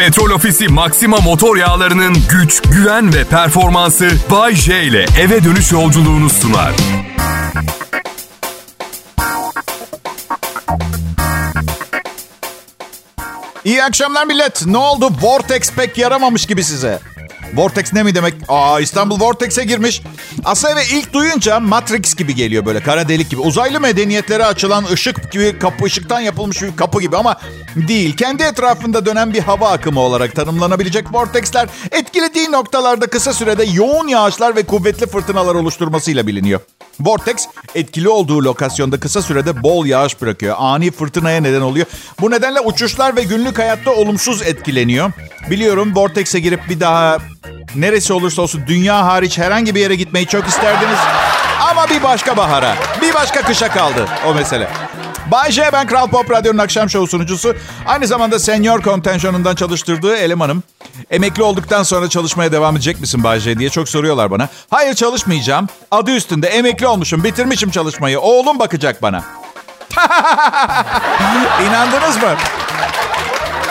Petrol Ofisi Maxima motor yağlarının güç, güven ve performansı Bay J ile eve dönüş yolculuğunu sunar. İyi akşamlar millet. Ne oldu? Vortex pek yaramamış gibi size. Vortex ne mi demek? Aa İstanbul Vortex'e girmiş. Aslında ve ilk duyunca Matrix gibi geliyor böyle kara delik gibi. Uzaylı medeniyetlere açılan ışık gibi kapı ışıktan yapılmış bir kapı gibi ama değil. Kendi etrafında dönen bir hava akımı olarak tanımlanabilecek vortexler etkilediği noktalarda kısa sürede yoğun yağışlar ve kuvvetli fırtınalar oluşturmasıyla biliniyor. Vortex etkili olduğu lokasyonda kısa sürede bol yağış bırakıyor. Ani fırtınaya neden oluyor. Bu nedenle uçuşlar ve günlük hayatta olumsuz etkileniyor. Biliyorum Vortex'e girip bir daha neresi olursa olsun dünya hariç herhangi bir yere gitmeyi çok isterdiniz. Ama bir başka bahara, bir başka kışa kaldı o mesele. Bay J, ben Kral Pop Radyo'nun akşam şovu sunucusu. Aynı zamanda senior kontenjanından çalıştırdığı elemanım. Emekli olduktan sonra çalışmaya devam edecek misin Bay J diye çok soruyorlar bana. Hayır çalışmayacağım. Adı üstünde emekli olmuşum, bitirmişim çalışmayı. Oğlum bakacak bana. İnandınız mı?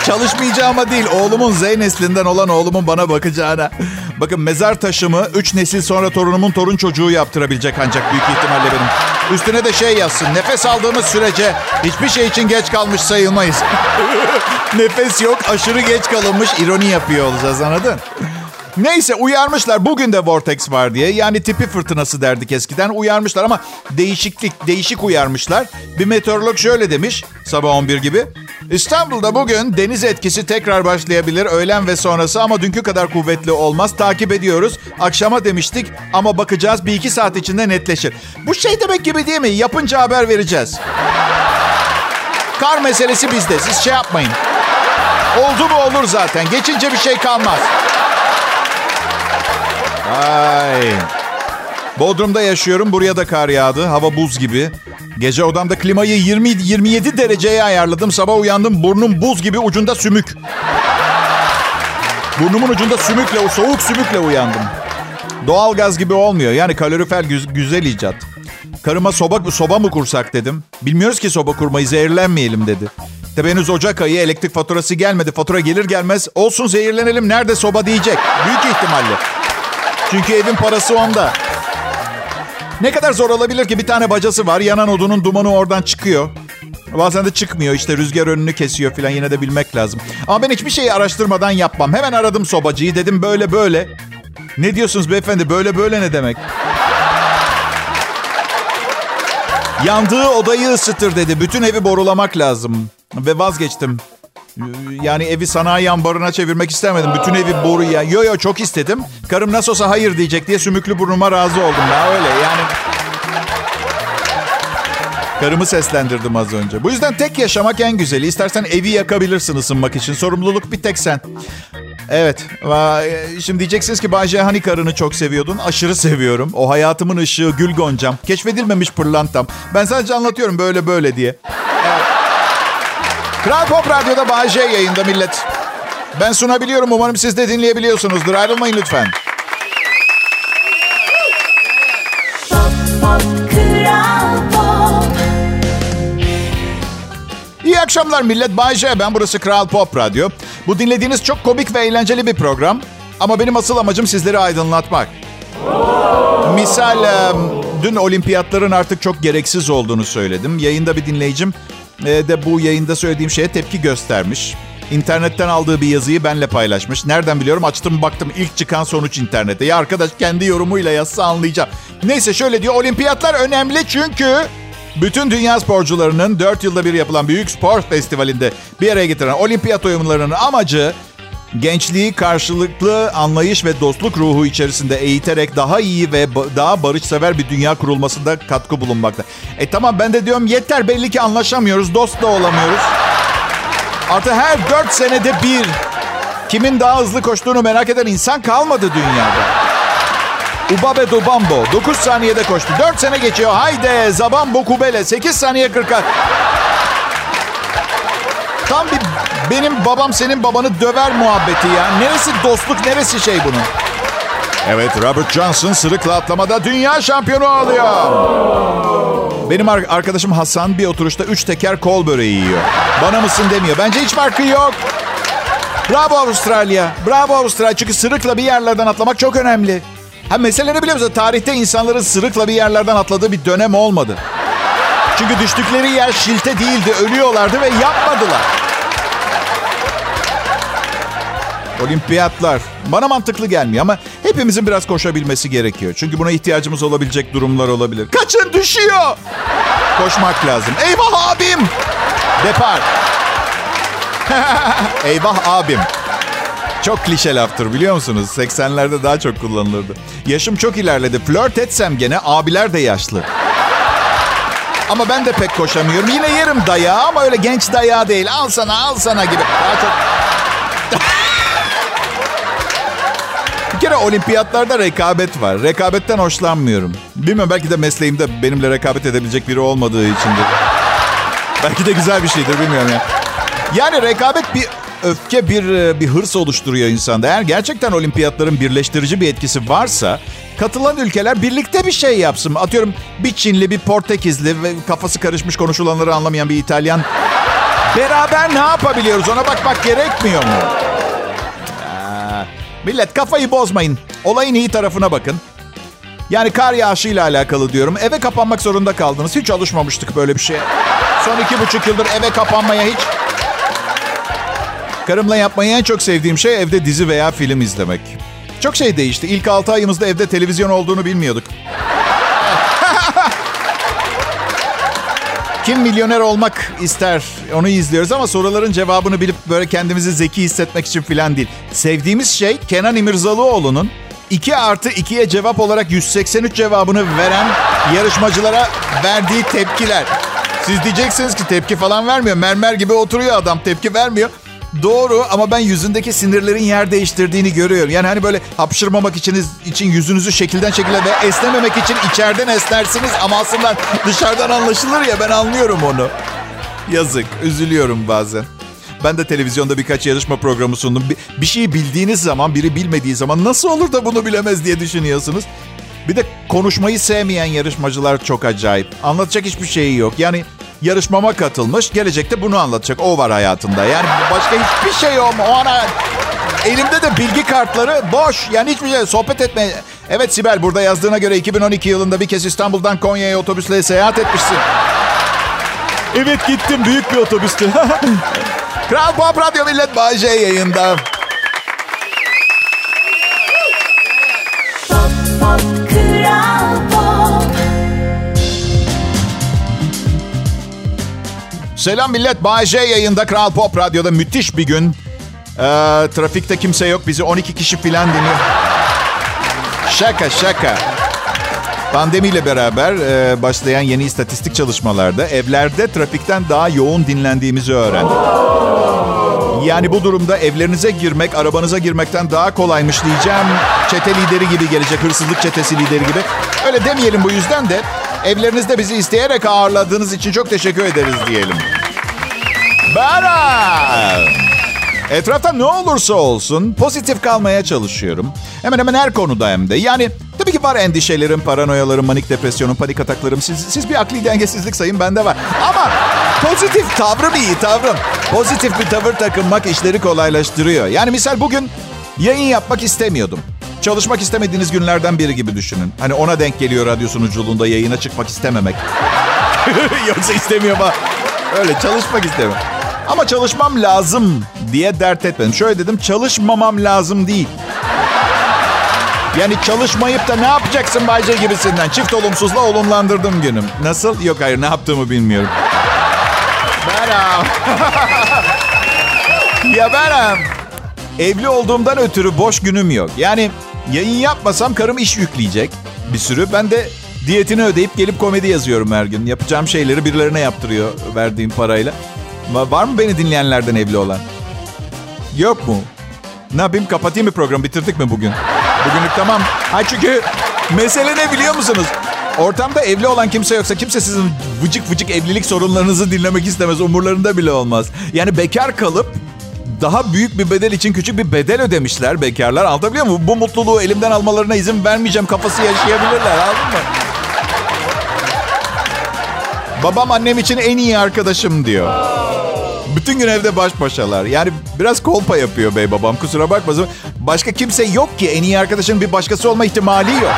Çalışmayacağıma değil, oğlumun Z neslinden olan oğlumun bana bakacağına. Bakın mezar taşımı 3 nesil sonra torunumun torun çocuğu yaptırabilecek ancak büyük ihtimalle benim. Üstüne de şey yazsın. Nefes aldığımız sürece hiçbir şey için geç kalmış sayılmayız. Nefes yok, aşırı geç kalınmış ironi yapıyor olacağız anladın? Neyse uyarmışlar. Bugün de Vortex var diye. Yani tipi fırtınası derdik eskiden. Uyarmışlar ama değişiklik, değişik uyarmışlar. Bir meteorolog şöyle demiş sabah 11 gibi. İstanbul'da bugün deniz etkisi tekrar başlayabilir öğlen ve sonrası ama dünkü kadar kuvvetli olmaz. Takip ediyoruz. Akşama demiştik ama bakacağız bir iki saat içinde netleşir. Bu şey demek gibi değil mi? Yapınca haber vereceğiz. Kar meselesi bizde. Siz şey yapmayın. Oldu mu olur zaten. Geçince bir şey kalmaz. Ay. Bodrum'da yaşıyorum. Buraya da kar yağdı. Hava buz gibi. Gece odamda klimayı 20 27 dereceye ayarladım. Sabah uyandım. Burnum buz gibi ucunda sümük. Burnumun ucunda sümükle, soğuk sümükle uyandım. Doğal gaz gibi olmuyor. Yani kalorifer güz- güzel icat. Karıma soba, soba mı kursak dedim. Bilmiyoruz ki soba kurmayı zehirlenmeyelim dedi. Tabi henüz Ocak ayı elektrik faturası gelmedi. Fatura gelir gelmez olsun zehirlenelim nerede soba diyecek. Büyük ihtimalle. Çünkü evin parası onda. Ne kadar zor olabilir ki bir tane bacası var. Yanan odunun dumanı oradan çıkıyor. Bazen de çıkmıyor işte rüzgar önünü kesiyor falan yine de bilmek lazım. Ama ben hiçbir şeyi araştırmadan yapmam. Hemen aradım sobacıyı dedim böyle böyle. Ne diyorsunuz beyefendi böyle böyle ne demek? Yandığı odayı ısıtır dedi. Bütün evi borulamak lazım. Ve vazgeçtim. Yani evi sanayi ambarına çevirmek istemedim. Bütün evi boru ya. Yo yo çok istedim. Karım nasıl olsa hayır diyecek diye sümüklü burnuma razı oldum. Ya öyle yani. Karımı seslendirdim az önce. Bu yüzden tek yaşamak en güzeli. İstersen evi yakabilirsin ısınmak için. Sorumluluk bir tek sen. Evet. Şimdi diyeceksiniz ki Bayce hani karını çok seviyordun? Aşırı seviyorum. O hayatımın ışığı, gül goncam. Keşfedilmemiş pırlantam. Ben sadece anlatıyorum böyle böyle diye. Kral Pop Radyo'da Bayce yayında millet. Ben sunabiliyorum. Umarım siz de dinleyebiliyorsunuzdur. Ayrılmayın lütfen. İyi akşamlar millet. Bay J. Ben burası Kral Pop Radyo. Bu dinlediğiniz çok komik ve eğlenceli bir program. Ama benim asıl amacım sizleri aydınlatmak. Misal dün olimpiyatların artık çok gereksiz olduğunu söyledim. Yayında bir dinleyicim de bu yayında söylediğim şeye tepki göstermiş. İnternetten aldığı bir yazıyı benle paylaşmış. Nereden biliyorum? Açtım baktım ilk çıkan sonuç internette. Ya arkadaş kendi yorumuyla yazsa anlayacağım. Neyse şöyle diyor. Olimpiyatlar önemli çünkü bütün dünya sporcularının 4 yılda bir yapılan büyük spor festivalinde bir araya getiren olimpiyat oyunlarının amacı gençliği karşılıklı anlayış ve dostluk ruhu içerisinde eğiterek daha iyi ve daha barışsever bir dünya kurulmasında katkı bulunmakta. E tamam ben de diyorum yeter belli ki anlaşamıyoruz, dost da olamıyoruz. Artı her 4 senede bir kimin daha hızlı koştuğunu merak eden insan kalmadı dünyada. Ubabe Dubambo 9 saniyede koştu. 4 sene geçiyor. Haydi Zabambo Kubele 8 saniye 40'a. Tam bir benim babam senin babanı döver muhabbeti ya. Neresi dostluk neresi şey bunun? Evet Robert Johnson sırıkla atlamada dünya şampiyonu oluyor. Benim arkadaşım Hasan bir oturuşta üç teker kol böreği yiyor. Bana mısın demiyor. Bence hiç farkı yok. Bravo Avustralya. Bravo Avustralya. Çünkü sırıkla bir yerlerden atlamak çok önemli. Ha mesele ne biliyor musun? Tarihte insanların sırıkla bir yerlerden atladığı bir dönem olmadı. Çünkü düştükleri yer şilte değildi. Ölüyorlardı ve yapmadılar. Olimpiyatlar. Bana mantıklı gelmiyor ama hepimizin biraz koşabilmesi gerekiyor. Çünkü buna ihtiyacımız olabilecek durumlar olabilir. Kaçın düşüyor. Koşmak lazım. Eyvah abim. Depar. Eyvah abim. Çok klişe laftır biliyor musunuz? 80'lerde daha çok kullanılırdı. Yaşım çok ilerledi. Flört etsem gene abiler de yaşlı. Ama ben de pek koşamıyorum. Yine yerim dayağı ama öyle genç dayağı değil. Al sana al sana gibi. Daha çok... Bir kere olimpiyatlarda rekabet var. Rekabetten hoşlanmıyorum. Bilmiyorum belki de mesleğimde benimle rekabet edebilecek biri olmadığı içindir. belki de güzel bir şeydir bilmiyorum ya. Yani rekabet bir öfke, bir, bir hırs oluşturuyor insanda. Eğer gerçekten olimpiyatların birleştirici bir etkisi varsa katılan ülkeler birlikte bir şey yapsın. Atıyorum bir Çinli, bir Portekizli ve kafası karışmış konuşulanları anlamayan bir İtalyan. Beraber ne yapabiliyoruz ona bakmak gerekmiyor mu? Aa, millet kafayı bozmayın. Olayın iyi tarafına bakın. Yani kar yağışıyla alakalı diyorum. Eve kapanmak zorunda kaldınız. Hiç alışmamıştık böyle bir şeye. Son iki buçuk yıldır eve kapanmaya hiç Karımla yapmayı en çok sevdiğim şey evde dizi veya film izlemek. Çok şey değişti. İlk 6 ayımızda evde televizyon olduğunu bilmiyorduk. Kim milyoner olmak ister onu izliyoruz ama soruların cevabını bilip böyle kendimizi zeki hissetmek için filan değil. Sevdiğimiz şey Kenan İmirzalıoğlu'nun 2 artı 2'ye cevap olarak 183 cevabını veren yarışmacılara verdiği tepkiler. Siz diyeceksiniz ki tepki falan vermiyor. Mermer gibi oturuyor adam tepki vermiyor. Doğru ama ben yüzündeki sinirlerin yer değiştirdiğini görüyorum. Yani hani böyle hapşırmamak için, için yüzünüzü şekilden şekilde ve esnememek için içeriden esnersiniz ama aslında dışarıdan anlaşılır ya ben anlıyorum onu. Yazık, üzülüyorum bazen. Ben de televizyonda birkaç yarışma programı sundum. Bir, bir şeyi bildiğiniz zaman, biri bilmediği zaman nasıl olur da bunu bilemez diye düşünüyorsunuz. Bir de konuşmayı sevmeyen yarışmacılar çok acayip. Anlatacak hiçbir şeyi yok. Yani yarışmama katılmış. Gelecekte bunu anlatacak. O var hayatında. Yani başka hiçbir şey yok. O ana elimde de bilgi kartları boş. Yani hiçbir şey sohbet etme. Evet Sibel burada yazdığına göre 2012 yılında bir kez İstanbul'dan Konya'ya otobüsle seyahat etmişsin. Evet gittim. Büyük bir otobüstü. Kral Pop Radyo Millet Bağcay yayında. Selam millet. Bay J yayında Kral Pop Radyo'da müthiş bir gün. Ee, trafikte kimse yok. Bizi 12 kişi filan dinliyor. Şaka şaka. Pandemiyle beraber e, başlayan yeni istatistik çalışmalarda evlerde trafikten daha yoğun dinlendiğimizi öğrendik. Yani bu durumda evlerinize girmek, arabanıza girmekten daha kolaymış diyeceğim. Çete lideri gibi gelecek, hırsızlık çetesi lideri gibi. Öyle demeyelim bu yüzden de evlerinizde bizi isteyerek ağırladığınız için çok teşekkür ederiz diyelim. Bera! Etrafta ne olursa olsun pozitif kalmaya çalışıyorum. Hemen hemen her konuda hem de. Yani tabii ki var endişelerim, paranoyalarım, manik depresyonum, panik ataklarım. Siz, siz bir akli dengesizlik sayın bende var. Ama pozitif tavrım iyi tavrım. Pozitif bir tavır takınmak işleri kolaylaştırıyor. Yani misal bugün yayın yapmak istemiyordum. Çalışmak istemediğiniz günlerden biri gibi düşünün. Hani ona denk geliyor radyo sunuculuğunda yayına çıkmak istememek. Yoksa istemiyorum ama öyle çalışmak istemiyorum. Ama çalışmam lazım diye dert etmedim. Şöyle dedim çalışmamam lazım değil. Yani çalışmayıp da ne yapacaksın Bayce gibisinden. Çift olumsuzla olumlandırdım günüm. Nasıl? Yok hayır ne yaptığımı bilmiyorum. Beram. ya Beram. Evli olduğumdan ötürü boş günüm yok. Yani yayın yapmasam karım iş yükleyecek bir sürü. Ben de diyetini ödeyip gelip komedi yazıyorum her gün. Yapacağım şeyleri birilerine yaptırıyor verdiğim parayla. Va- Var mı beni dinleyenlerden evli olan? Yok mu? Ne yapayım kapatayım mı programı bitirdik mi bugün? Bugünlük tamam. Ha çünkü mesele ne biliyor musunuz? Ortamda evli olan kimse yoksa kimse sizin vıcık vıcık evlilik sorunlarınızı dinlemek istemez. Umurlarında bile olmaz. Yani bekar kalıp daha büyük bir bedel için küçük bir bedel ödemişler bekarlar. Anlatabiliyor muyum? Bu mutluluğu elimden almalarına izin vermeyeceğim kafası yaşayabilirler. Anladın mı? Babam annem için en iyi arkadaşım diyor. Bütün gün evde baş başalar. Yani biraz kolpa yapıyor bey babam kusura bakmasın. Başka kimse yok ki en iyi arkadaşın bir başkası olma ihtimali yok.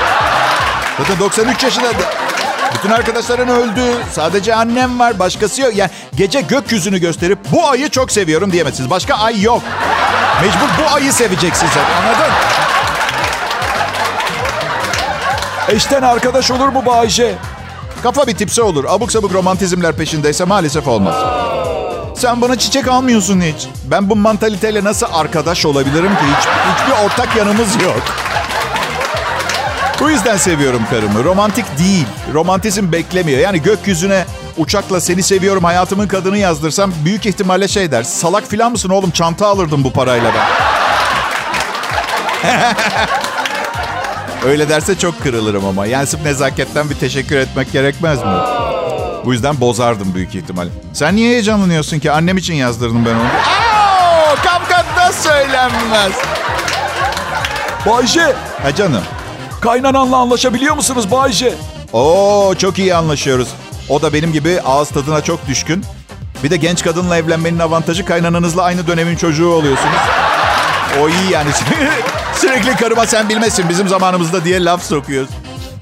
Zaten 93 yaşında da bütün arkadaşların öldü. Sadece annem var başkası yok. Yani gece gökyüzünü gösterip bu ayı çok seviyorum diyemezsiniz. Başka ay yok. Mecbur bu ayı seveceksiniz anladın? Eşten arkadaş olur mu Bayce? Kafa bir tipse olur. Abuk sabuk romantizmler peşindeyse maalesef olmaz. Sen bana çiçek almıyorsun hiç. Ben bu mantaliteyle nasıl arkadaş olabilirim ki? Hiç, hiçbir ortak yanımız yok. Bu yüzden seviyorum karımı. Romantik değil. Romantizm beklemiyor. Yani gökyüzüne uçakla seni seviyorum hayatımın kadını yazdırsam büyük ihtimalle şey der. Salak filan mısın oğlum çanta alırdım bu parayla ben. Öyle derse çok kırılırım ama. Yani sırf nezaketten bir teşekkür etmek gerekmez mi? Bu yüzden bozardım büyük ihtimal. Sen niye heyecanlanıyorsun ki? Annem için yazdırdım ben onu. Aa, Kapkatta söylenmez. Bayce. Ha canım. Kaynananla anlaşabiliyor musunuz Bayce? Oo çok iyi anlaşıyoruz. O da benim gibi ağız tadına çok düşkün. Bir de genç kadınla evlenmenin avantajı kaynananızla aynı dönemin çocuğu oluyorsunuz. O iyi yani. Sürekli karıma sen bilmezsin bizim zamanımızda diye laf sokuyoruz.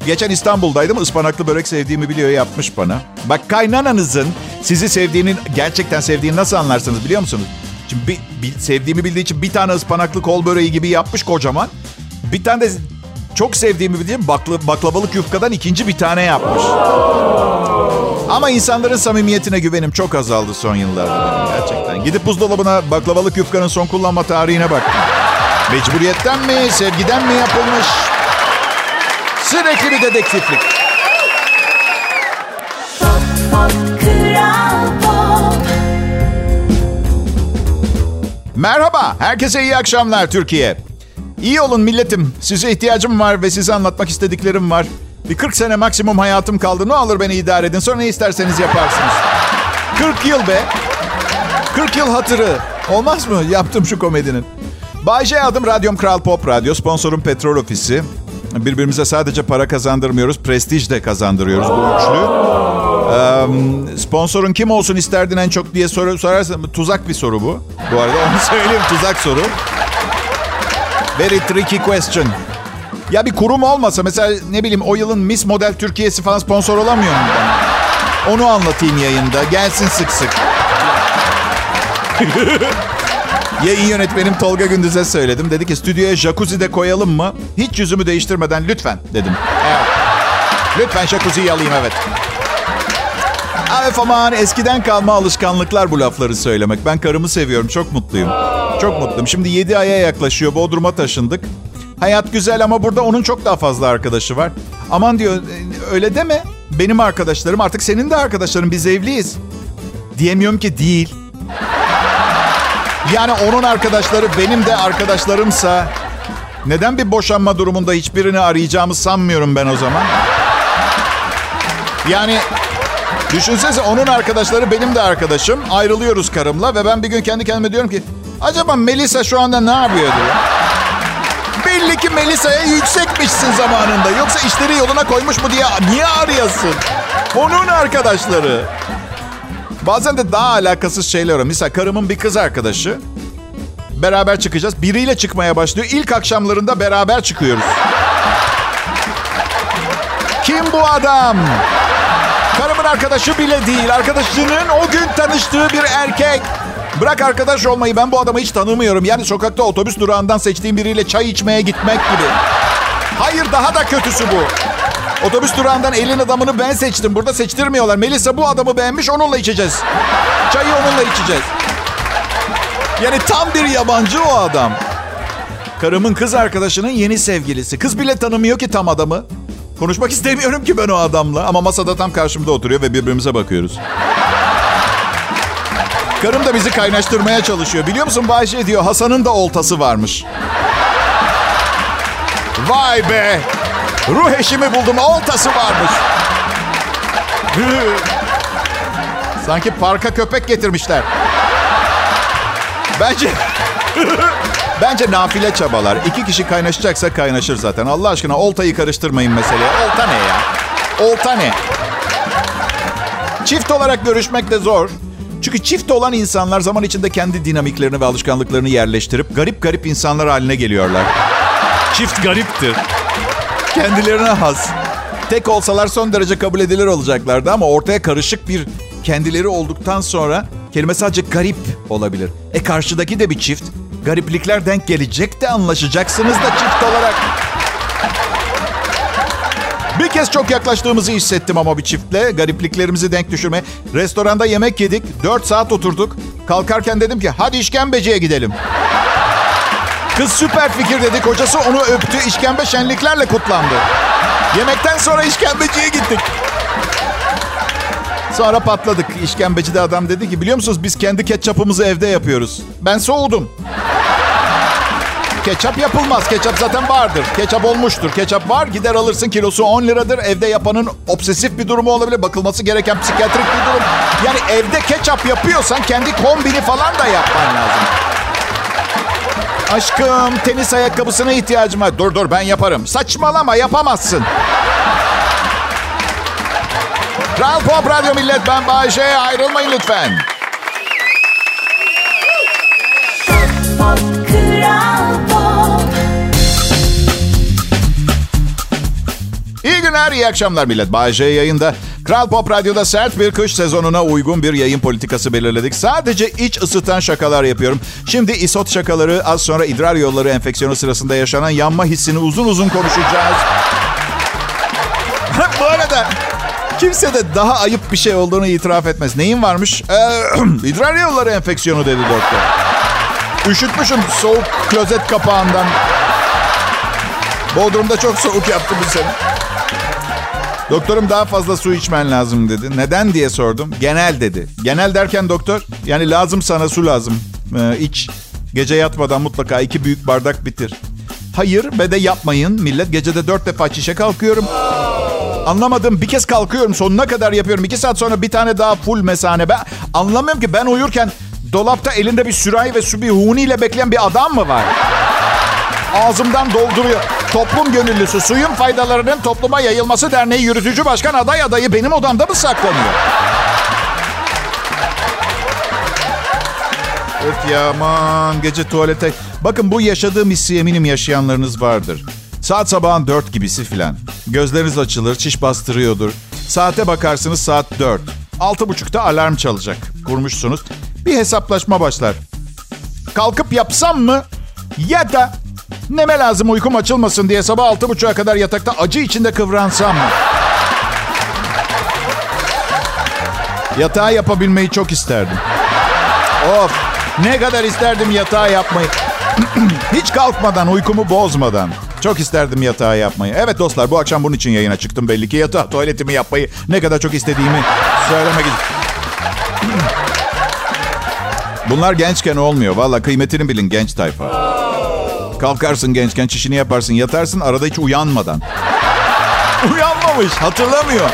Geçen İstanbul'daydım. ıspanaklı börek sevdiğimi biliyor yapmış bana. Bak kaynananızın sizi sevdiğini, gerçekten sevdiğini nasıl anlarsınız biliyor musunuz? Şimdi bir, bir- sevdiğimi bildiği için bir tane ıspanaklı kol böreği gibi yapmış kocaman. Bir tane de çok sevdiğimi bildiğim bakla, baklavalık yufkadan ikinci bir tane yapmış. Ama insanların samimiyetine güvenim çok azaldı son yıllarda gerçekten. Gidip buzdolabına baklavalık yufkanın son kullanma tarihine baktım. Mecburiyetten mi, sevgiden mi yapılmış? Sürekli bir dedektiflik. Pop, Kral Pop. Merhaba, herkese iyi akşamlar Türkiye. İyi olun milletim. Size ihtiyacım var ve size anlatmak istediklerim var. Bir 40 sene maksimum hayatım kaldı. Ne olur beni idare edin. Sonra ne isterseniz yaparsınız. 40 yıl be. 40 yıl hatırı. Olmaz mı? Yaptım şu komedinin. Bay J adım Radyom Kral Pop Radyo. Sponsorum Petrol Ofisi. Birbirimize sadece para kazandırmıyoruz, prestij de kazandırıyoruz bu üçlü. Sponsorun kim olsun isterdin en çok diye soru sorarsan tuzak bir soru bu. Bu arada onu söyleyeyim tuzak soru. Very tricky question. Ya bir kurum olmasa mesela ne bileyim o yılın Miss Model Türkiye'si falan sponsor olamıyor mu? Onu anlatayım yayında. Gelsin sık sık. Yayın yönetmenim Tolga Gündüz'e söyledim. Dedi ki stüdyoya jacuzzi de koyalım mı? Hiç yüzümü değiştirmeden lütfen dedim. Evet. Lütfen jacuzziyi alayım evet. Evet aman eskiden kalma alışkanlıklar bu lafları söylemek. Ben karımı seviyorum. Çok mutluyum. Çok mutluyum. Şimdi 7 aya yaklaşıyor. Bodrum'a taşındık. Hayat güzel ama burada onun çok daha fazla arkadaşı var. Aman diyor "e, öyle deme. Benim arkadaşlarım artık senin de arkadaşların. Biz evliyiz. Diyemiyorum ki değil. Yani onun arkadaşları benim de arkadaşlarımsa neden bir boşanma durumunda hiçbirini arayacağımı sanmıyorum ben o zaman. Yani düşünsenize onun arkadaşları benim de arkadaşım. Ayrılıyoruz karımla ve ben bir gün kendi kendime diyorum ki acaba Melisa şu anda ne yapıyor diyor. Belli ki Melisa'ya yüksekmişsin zamanında. Yoksa işleri yoluna koymuş mu diye niye arayasın? Onun arkadaşları. Bazen de daha alakasız şeyler oluyor. Mesela karımın bir kız arkadaşı. Beraber çıkacağız. Biriyle çıkmaya başlıyor. İlk akşamlarında beraber çıkıyoruz. Kim bu adam? Karımın arkadaşı bile değil. Arkadaşının o gün tanıştığı bir erkek. Bırak arkadaş olmayı ben bu adamı hiç tanımıyorum. Yani sokakta otobüs durağından seçtiğim biriyle çay içmeye gitmek gibi. Hayır daha da kötüsü bu. Otobüs durağından elin adamını ben seçtim. Burada seçtirmiyorlar. Melisa bu adamı beğenmiş onunla içeceğiz. Çayı onunla içeceğiz. Yani tam bir yabancı o adam. Karımın kız arkadaşının yeni sevgilisi. Kız bile tanımıyor ki tam adamı. Konuşmak istemiyorum ki ben o adamla. Ama masada tam karşımda oturuyor ve birbirimize bakıyoruz. Karım da bizi kaynaştırmaya çalışıyor. Biliyor musun Bayşe diyor Hasan'ın da oltası varmış. Vay be. Ruh eşimi buldum oltası varmış. Sanki parka köpek getirmişler. Bence... Bence nafile çabalar. İki kişi kaynaşacaksa kaynaşır zaten. Allah aşkına oltayı karıştırmayın meseleye. Olta ne ya? Olta ne? Çift olarak görüşmek de zor. Çünkü çift olan insanlar zaman içinde kendi dinamiklerini ve alışkanlıklarını yerleştirip garip garip insanlar haline geliyorlar. Çift gariptir. Kendilerine has. Tek olsalar son derece kabul edilir olacaklardı ama ortaya karışık bir kendileri olduktan sonra kelime sadece garip olabilir. E karşıdaki de bir çift. Gariplikler denk gelecek de anlaşacaksınız da çift olarak. Bir kez çok yaklaştığımızı hissettim ama bir çiftle. Garipliklerimizi denk düşürme. Restoranda yemek yedik. 4 saat oturduk. Kalkarken dedim ki hadi işkembeciye gidelim. Kız süper fikir dedi. Kocası onu öptü. İşkembe şenliklerle kutlandı. Yemekten sonra işkembeciye gittik. Sonra patladık. İşkembecide adam dedi ki biliyor musunuz biz kendi ketçapımızı evde yapıyoruz. Ben soğudum. Ketçap yapılmaz. Ketçap zaten vardır. Ketçap olmuştur. Ketçap var. Gider alırsın kilosu 10 liradır. Evde yapanın obsesif bir durumu olabilir. Bakılması gereken psikiyatrik bir durum. Yani evde ketçap yapıyorsan kendi kombini falan da yapman lazım. Aşkım tenis ayakkabısına ihtiyacım var. Dur dur ben yaparım. Saçmalama yapamazsın. Kral Pop Radyo Millet ben Bayşe ayrılmayın lütfen. Pop, Kral İyi günler, iyi akşamlar millet. Bayşe yayında. Kral Pop Radyo'da sert bir kış sezonuna uygun bir yayın politikası belirledik. Sadece iç ısıtan şakalar yapıyorum. Şimdi isot şakaları, az sonra idrar yolları enfeksiyonu sırasında yaşanan yanma hissini uzun uzun konuşacağız. Bu arada kimse de daha ayıp bir şey olduğunu itiraf etmez. Neyin varmış? Ee, idrar yolları enfeksiyonu dedi doktor. Üşütmüşüm soğuk klozet kapağından. Bodrum'da çok soğuk yaptı bu sene. Doktorum daha fazla su içmen lazım dedi. Neden diye sordum. Genel dedi. Genel derken doktor yani lazım sana su lazım. Ee, iç. Gece yatmadan mutlaka iki büyük bardak bitir. Hayır ve de yapmayın. Millet gecede dört defa çişe kalkıyorum. Anlamadım. Bir kez kalkıyorum. Sonuna kadar yapıyorum. İki saat sonra bir tane daha full mesane. Ben anlamıyorum ki ben uyurken dolapta elinde bir sürahi ve su bir huniyle bekleyen bir adam mı var? Ağzımdan dolduruyor. Toplum gönüllüsü suyun faydalarının topluma yayılması derneği yürütücü başkan aday adayı benim odamda mı saklanıyor? Öf ya aman gece tuvalete. Bakın bu yaşadığım hissi eminim yaşayanlarınız vardır. Saat sabahın dört gibisi filan. Gözleriniz açılır, çiş bastırıyordur. Saate bakarsınız saat dört. Altı buçukta alarm çalacak. Kurmuşsunuz. Bir hesaplaşma başlar. Kalkıp yapsam mı? Ya da neme lazım uykum açılmasın diye sabah altı buçuğa kadar yatakta acı içinde kıvransam mı? Yatağı yapabilmeyi çok isterdim. Of ne kadar isterdim yatağı yapmayı. Hiç kalkmadan, uykumu bozmadan. Çok isterdim yatağı yapmayı. Evet dostlar bu akşam bunun için yayına çıktım belli ki. Yatağı tuvaletimi yapmayı ne kadar çok istediğimi söylemek için. Bunlar gençken olmuyor. Valla kıymetini bilin genç tayfa. Kalkarsın gençken çişini yaparsın yatarsın arada hiç uyanmadan. Uyanmamış hatırlamıyor.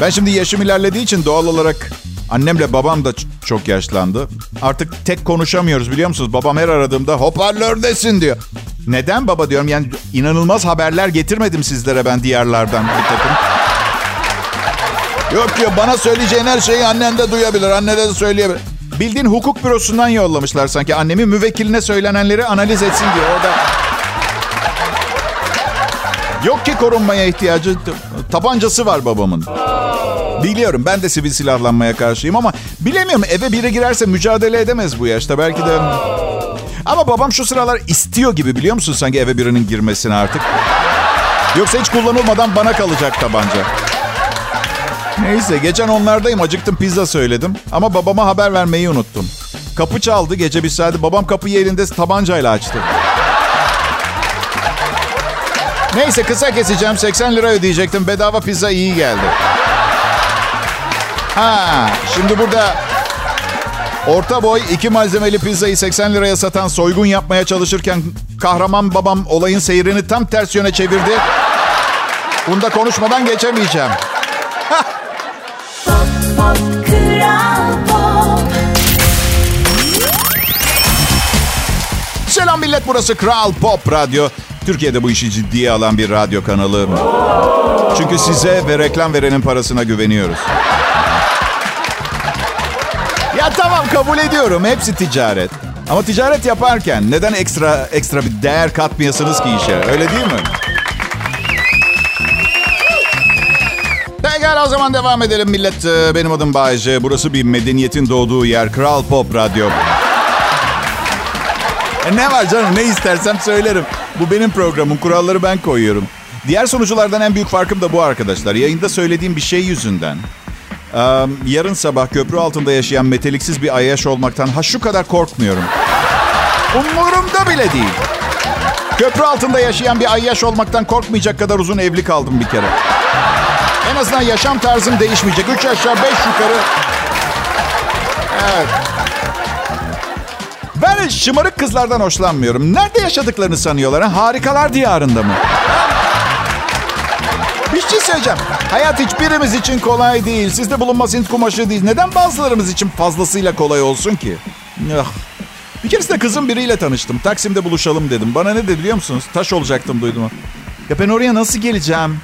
Ben şimdi yaşım ilerlediği için doğal olarak annemle babam da çok yaşlandı. Artık tek konuşamıyoruz biliyor musunuz? Babam her aradığımda hoparlördesin diyor. Neden baba diyorum yani inanılmaz haberler getirmedim sizlere ben diyarlardan bir takım. Yok diyor bana söyleyeceğin her şeyi annen de duyabilir. Anne de söyleyebilir. Bildiğin hukuk bürosundan yollamışlar sanki. Annemi müvekkiline söylenenleri analiz etsin diyor. Orada Yok ki korunmaya ihtiyacı. Tabancası var babamın. Biliyorum ben de sivil silahlanmaya karşıyım ama bilemiyorum eve biri girerse mücadele edemez bu yaşta. Belki de... Ama babam şu sıralar istiyor gibi biliyor musun sanki eve birinin girmesini artık. Yoksa hiç kullanılmadan bana kalacak tabanca. Neyse geçen onlardayım acıktım pizza söyledim. Ama babama haber vermeyi unuttum. Kapı çaldı gece bir saat. Babam kapıyı elinde tabancayla açtı. Neyse kısa keseceğim. 80 lira ödeyecektim. Bedava pizza iyi geldi. Ha, şimdi burada orta boy iki malzemeli pizzayı 80 liraya satan soygun yapmaya çalışırken kahraman babam olayın seyrini tam ters yöne çevirdi. Bunda konuşmadan geçemeyeceğim. Selam millet burası Kral Pop Radyo. Türkiye'de bu işi ciddiye alan bir radyo kanalı. Çünkü size ve reklam verenin parasına güveniyoruz. Ya tamam kabul ediyorum. Hepsi ticaret. Ama ticaret yaparken neden ekstra ekstra bir değer katmayasınız ki işe? Öyle değil mi? Pekala o zaman devam edelim millet. Ee, Benim adım Bayece. Burası bir medeniyetin doğduğu yer. Kral Pop Radyo. E ne var canım ne istersem söylerim. Bu benim programım. Kuralları ben koyuyorum. Diğer sunuculardan en büyük farkım da bu arkadaşlar. Yayında söylediğim bir şey yüzünden. Ee, yarın sabah köprü altında yaşayan meteliksiz bir ayyaş olmaktan ha şu kadar korkmuyorum. Umurumda bile değil. Köprü altında yaşayan bir ayyaş olmaktan korkmayacak kadar uzun evli kaldım bir kere. En azından yaşam tarzım değişmeyecek. Üç aşağı beş yukarı. Evet. Ben şımarık kızlardan hoşlanmıyorum. Nerede yaşadıklarını sanıyorlar? Ha? Harikalar diyarında mı? Bir şey söyleyeceğim. Hayat hiçbirimiz için kolay değil. Sizde bulunması için kumaşı değil. Neden bazılarımız için fazlasıyla kolay olsun ki? Ah. Bir keresinde kızım biriyle tanıştım. Taksim'de buluşalım dedim. Bana ne dedi biliyor musunuz? Taş olacaktım duydum. Ya ben oraya nasıl geleceğim?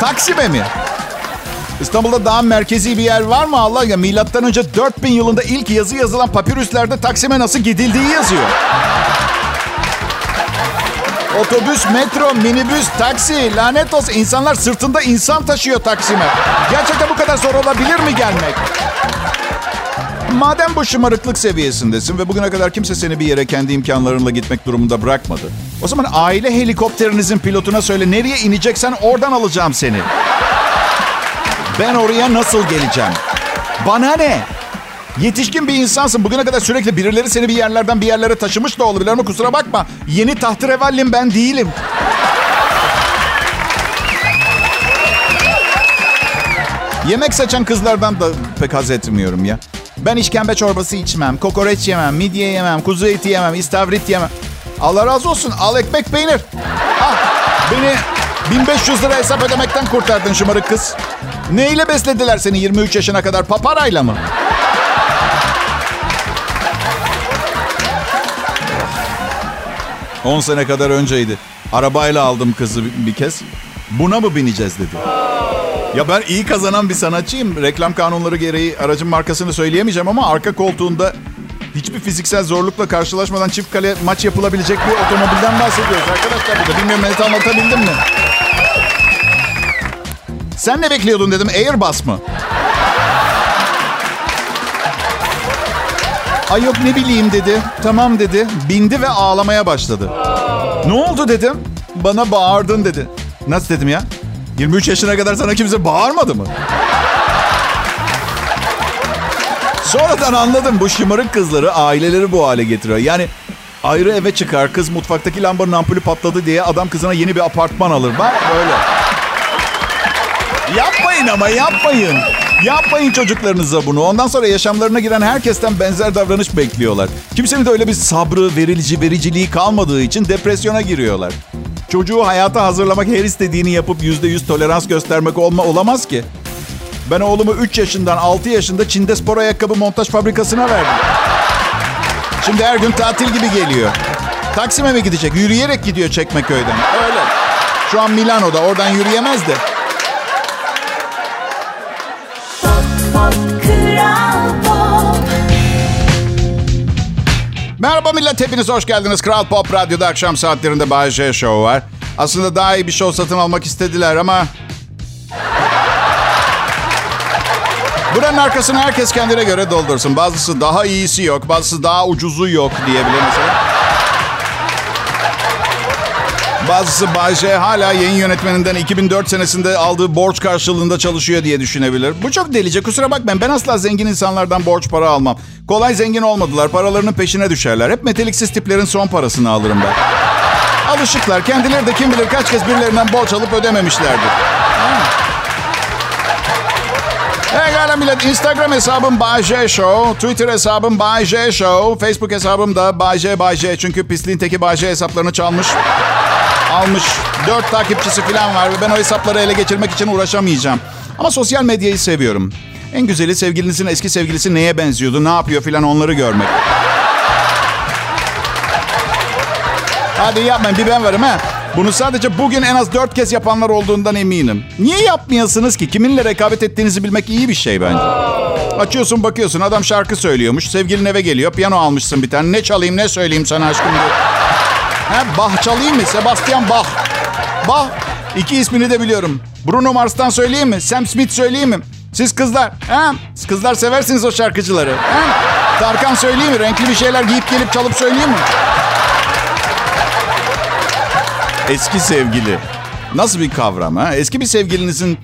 Taksim'e mi? İstanbul'da daha merkezi bir yer var mı Allah ya? Milattan önce 4000 yılında ilk yazı yazılan papirüslerde Taksim'e nasıl gidildiği yazıyor. Otobüs, metro, minibüs, taksi, lanet olsun. İnsanlar sırtında insan taşıyor Taksim'e. Gerçekten bu kadar zor olabilir mi gelmek? Madem bu şımarıklık seviyesindesin ve bugüne kadar kimse seni bir yere kendi imkanlarınla gitmek durumunda bırakmadı. O zaman aile helikopterinizin pilotuna söyle nereye ineceksen oradan alacağım seni. Ben oraya nasıl geleceğim? Bana ne? Yetişkin bir insansın. Bugüne kadar sürekli birileri seni bir yerlerden bir yerlere taşımış da olabilir ama kusura bakma. Yeni tahterevallim ben değilim. Yemek seçen kızlardan da pek haz etmiyorum ya. Ben işkembe çorbası içmem, kokoreç yemem, midye yemem, kuzu eti yemem, istavrit yemem. Allah razı olsun. Al ekmek peynir. Ah, beni 1500 lira hesap ödemekten kurtardın şımarık kız. Neyle beslediler seni 23 yaşına kadar? Paparayla mı? On sene kadar önceydi. Arabayla aldım kızı bir- kez. Buna mı bineceğiz dedi. Ya ben iyi kazanan bir sanatçıyım. Reklam kanunları gereği aracın markasını söyleyemeyeceğim ama arka koltuğunda hiçbir fiziksel zorlukla karşılaşmadan çift kale maç yapılabilecek bir otomobilden bahsediyoruz arkadaşlar burada. Bilmiyorum net anlatabildim mi? Sen ne bekliyordun dedim. Airbus mı? Ay yok ne bileyim dedi. Tamam dedi. Bindi ve ağlamaya başladı. Ne oldu dedim. Bana bağırdın dedi. Nasıl dedim ya? 23 yaşına kadar sana kimse bağırmadı mı? Sonradan anladım bu şımarık kızları aileleri bu hale getiriyor. Yani ayrı eve çıkar kız mutfaktaki lambanın ampulü patladı diye adam kızına yeni bir apartman alır. Bak böyle. Yapmayın ama yapmayın. Yapmayın çocuklarınıza bunu. Ondan sonra yaşamlarına giren herkesten benzer davranış bekliyorlar. Kimsenin de öyle bir sabrı, verici, vericiliği kalmadığı için depresyona giriyorlar. Çocuğu hayata hazırlamak her istediğini yapıp yüzde yüz tolerans göstermek olma, olamaz ki. Ben oğlumu 3 yaşından 6 yaşında Çin'de spor ayakkabı montaj fabrikasına verdim. Şimdi her gün tatil gibi geliyor. Taksim'e mi gidecek? Yürüyerek gidiyor Çekmeköy'den. Öyle. Şu an Milano'da. Oradan yürüyemez de. Merhaba millet, hepiniz hoş geldiniz. Kral Pop Radyo'da akşam saatlerinde Bay J Show var. Aslında daha iyi bir show satın almak istediler ama... Buranın arkasını herkes kendine göre doldursun. Bazısı daha iyisi yok, bazısı daha ucuzu yok diyebilir mesela. Bazısı Bay hala yayın yönetmeninden 2004 senesinde aldığı borç karşılığında çalışıyor diye düşünebilir. Bu çok delice. Kusura bakmayın ben asla zengin insanlardan borç para almam. Kolay zengin olmadılar. Paralarının peşine düşerler. Hep meteliksiz tiplerin son parasını alırım ben. Alışıklar. Kendileri de kim bilir kaç kez birilerinden borç alıp ödememişlerdir. Pekala millet. Instagram hesabım Bay J Show. Twitter hesabım Bay J Show. Facebook hesabım da Bay J Bay J. Çünkü pisliğin teki Bay J hesaplarını çalmış. Almış. Dört takipçisi falan var ve ben o hesapları ele geçirmek için uğraşamayacağım. Ama sosyal medyayı seviyorum. En güzeli sevgilinizin eski sevgilisi neye benziyordu, ne yapıyor filan onları görmek. Hadi yapmayın bir ben varım ha. Bunu sadece bugün en az dört kez yapanlar olduğundan eminim. Niye yapmayasınız ki? Kiminle rekabet ettiğinizi bilmek iyi bir şey bence. Açıyorsun bakıyorsun adam şarkı söylüyormuş. Sevgilin eve geliyor. Piyano almışsın bir tane. Ne çalayım ne söyleyeyim sana aşkım diyor. Ha, Bach çalayım mı? Sebastian Bach. Bach. İki ismini de biliyorum. Bruno Mars'tan söyleyeyim mi? Sam Smith söyleyeyim mi? Siz kızlar. Ha? Siz kızlar seversiniz o şarkıcıları. Ha? Tarkan söyleyeyim mi? Renkli bir şeyler giyip gelip çalıp söyleyeyim mi? Eski sevgili. Nasıl bir kavram ha? Eski bir sevgilinizin...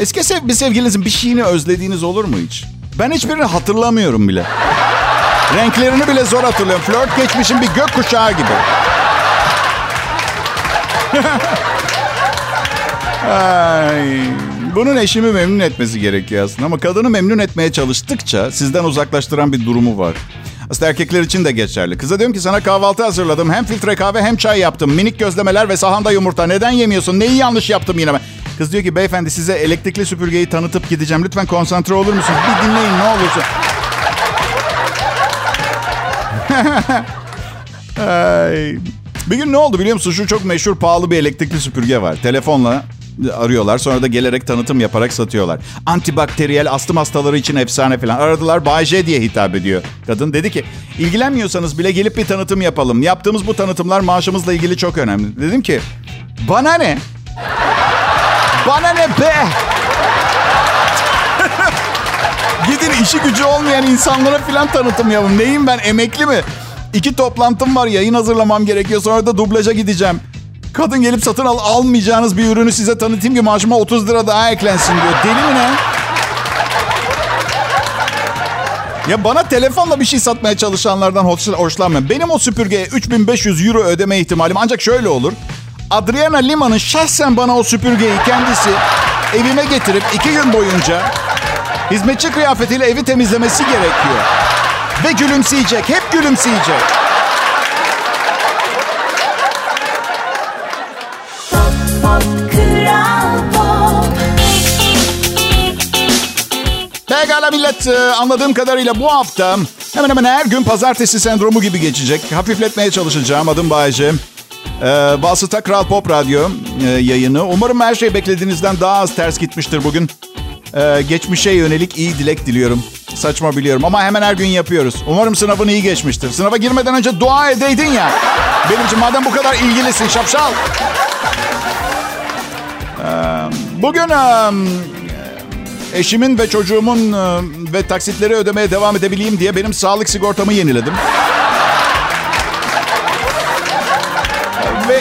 Eski sev bir sevgilinizin bir şeyini özlediğiniz olur mu hiç? Ben hiçbirini hatırlamıyorum bile. Renklerini bile zor hatırlıyorum. Flört geçmişin bir gök kuşağı gibi. Ay, bunun eşimi memnun etmesi gerekiyor aslında. Ama kadını memnun etmeye çalıştıkça sizden uzaklaştıran bir durumu var. Aslında erkekler için de geçerli. Kıza diyorum ki sana kahvaltı hazırladım. Hem filtre kahve hem çay yaptım. Minik gözlemeler ve sahanda yumurta. Neden yemiyorsun? Neyi yanlış yaptım yine ben? Kız diyor ki beyefendi size elektrikli süpürgeyi tanıtıp gideceğim. Lütfen konsantre olur musunuz? Bir dinleyin ne olursa. Ay. Bir gün ne oldu biliyor musun? Şu çok meşhur pahalı bir elektrikli süpürge var. Telefonla arıyorlar. Sonra da gelerek tanıtım yaparak satıyorlar. Antibakteriyel astım hastaları için efsane falan. Aradılar Bay J diye hitap ediyor. Kadın dedi ki ilgilenmiyorsanız bile gelip bir tanıtım yapalım. Yaptığımız bu tanıtımlar maaşımızla ilgili çok önemli. Dedim ki bana ne? Bana ne be? Gidin işi gücü olmayan insanlara filan tanıtım yapın. Neyim ben emekli mi? İki toplantım var yayın hazırlamam gerekiyor. Sonra da dublaja gideceğim. Kadın gelip satın al almayacağınız bir ürünü size tanıtayım ki maaşıma 30 lira daha eklensin diyor. Deli mi ne? Ya bana telefonla bir şey satmaya çalışanlardan hoş, hoşlanmıyorum. Benim o süpürgeye 3500 euro ödeme ihtimalim ancak şöyle olur. Adriana Lima'nın şahsen bana o süpürgeyi kendisi evime getirip iki gün boyunca hizmetçi kıyafetiyle evi temizlemesi gerekiyor. Ve gülümseyecek, hep gülümseyecek. Pop Kral Pop Pekala millet e, anladığım kadarıyla bu hafta hemen hemen her gün pazartesi sendromu gibi geçecek. Hafifletmeye çalışacağım adım Bayece. Ee, Vasıta Kral Pop Radyo e, yayını. Umarım her şey beklediğinizden daha az ters gitmiştir bugün. Ee, geçmişe yönelik iyi dilek diliyorum. Saçma biliyorum ama hemen her gün yapıyoruz. Umarım sınavın iyi geçmiştir. Sınava girmeden önce dua edeydin ya. Benim için madem bu kadar ilgilisin şapşal. Ee, bugün eşimin ve çocuğumun ve taksitleri ödemeye devam edebileyim diye benim sağlık sigortamı yeniledim. ve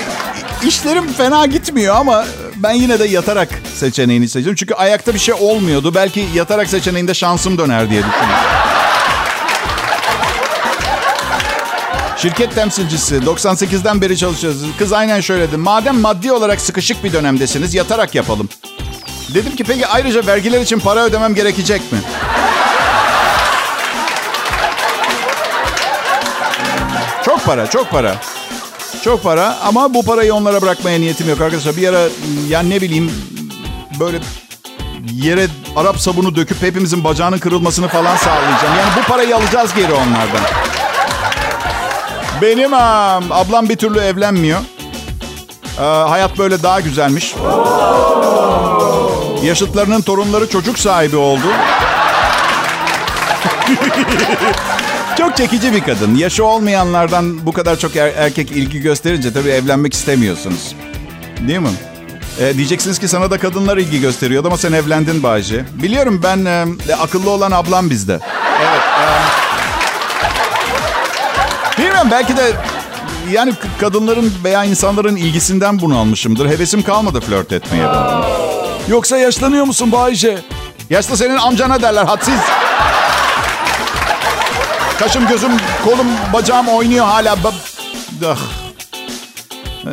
işlerim fena gitmiyor ama ben yine de yatarak seçeneğini seçtim. Çünkü ayakta bir şey olmuyordu. Belki yatarak seçeneğinde şansım döner diye düşündüm. Şirket temsilcisi 98'den beri çalışıyoruz. Kız aynen şöyle dedi. Madem maddi olarak sıkışık bir dönemdesiniz yatarak yapalım. Dedim ki peki ayrıca vergiler için para ödemem gerekecek mi? Çok para, çok para. Çok para ama bu parayı onlara bırakmaya niyetim yok arkadaşlar. Bir ara ya ne bileyim böyle yere Arap sabunu döküp hepimizin bacağının kırılmasını falan sağlayacağım. Yani bu parayı alacağız geri onlardan. Benim am, ablam bir türlü evlenmiyor. Ee, hayat böyle daha güzelmiş. Yaşıtlarının torunları çocuk sahibi oldu. çok çekici bir kadın. Yaşı olmayanlardan bu kadar çok er- erkek ilgi gösterince tabii evlenmek istemiyorsunuz. Değil mi? Ee, diyeceksiniz ki sana da kadınlar ilgi gösteriyordu ama sen evlendin Bayce. Biliyorum ben e, akıllı olan ablam bizde. Evet. e, bilmiyorum belki de yani kadınların veya insanların ilgisinden bunu almışımdır. Hevesim kalmadı flört etmeye. Yoksa yaşlanıyor musun Bayce? Yaşlı senin amcana derler hadsiz. Kaşım gözüm kolum bacağım oynuyor hala. Ah.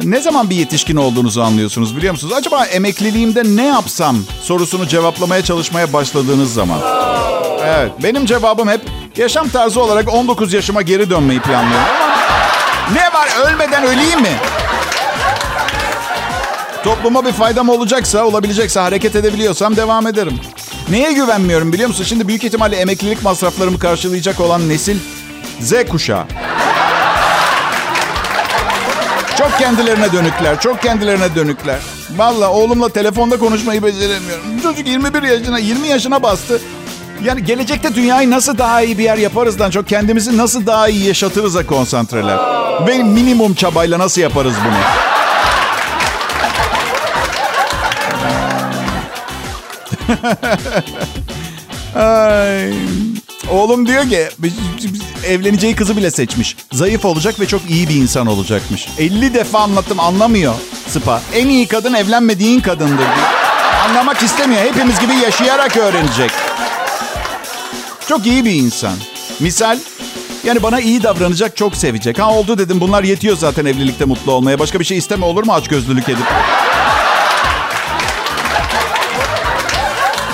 Ne zaman bir yetişkin olduğunuzu anlıyorsunuz biliyor musunuz? Acaba emekliliğimde ne yapsam sorusunu cevaplamaya çalışmaya başladığınız zaman. Evet benim cevabım hep yaşam tarzı olarak 19 yaşıma geri dönmeyi planlıyorum ne var ölmeden öleyim mi? Topluma bir faydam olacaksa, olabilecekse, hareket edebiliyorsam devam ederim. Neye güvenmiyorum biliyor musun? Şimdi büyük ihtimalle emeklilik masraflarımı karşılayacak olan nesil Z kuşağı. Çok kendilerine dönükler, çok kendilerine dönükler. Valla oğlumla telefonda konuşmayı beceremiyorum. Çocuk 21 yaşına, 20 yaşına bastı. Yani gelecekte dünyayı nasıl daha iyi bir yer yaparızdan çok kendimizi nasıl daha iyi yaşatırız'a konsantreler. Ve minimum çabayla nasıl yaparız bunu? Ay. Oğlum diyor ki evleneceği kızı bile seçmiş. Zayıf olacak ve çok iyi bir insan olacakmış. 50 defa anlattım anlamıyor Sıpa. En iyi kadın evlenmediğin kadındır. Anlamak istemiyor. Hepimiz gibi yaşayarak öğrenecek. Çok iyi bir insan. Misal yani bana iyi davranacak, çok sevecek. Ha oldu dedim bunlar yetiyor zaten evlilikte mutlu olmaya. Başka bir şey isteme olur mu aç gözlülük edip?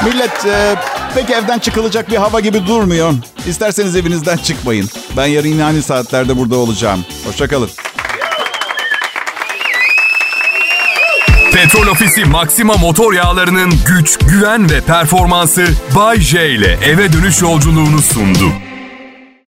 Millet e, pek evden çıkılacak bir hava gibi durmuyor. İsterseniz evinizden çıkmayın. Ben yarın yine aynı saatlerde burada olacağım. Hoşçakalın. Petrol Ofisi Maxima motor yağlarının güç, güven ve performansı Bay J ile eve dönüş yolculuğunu sundu.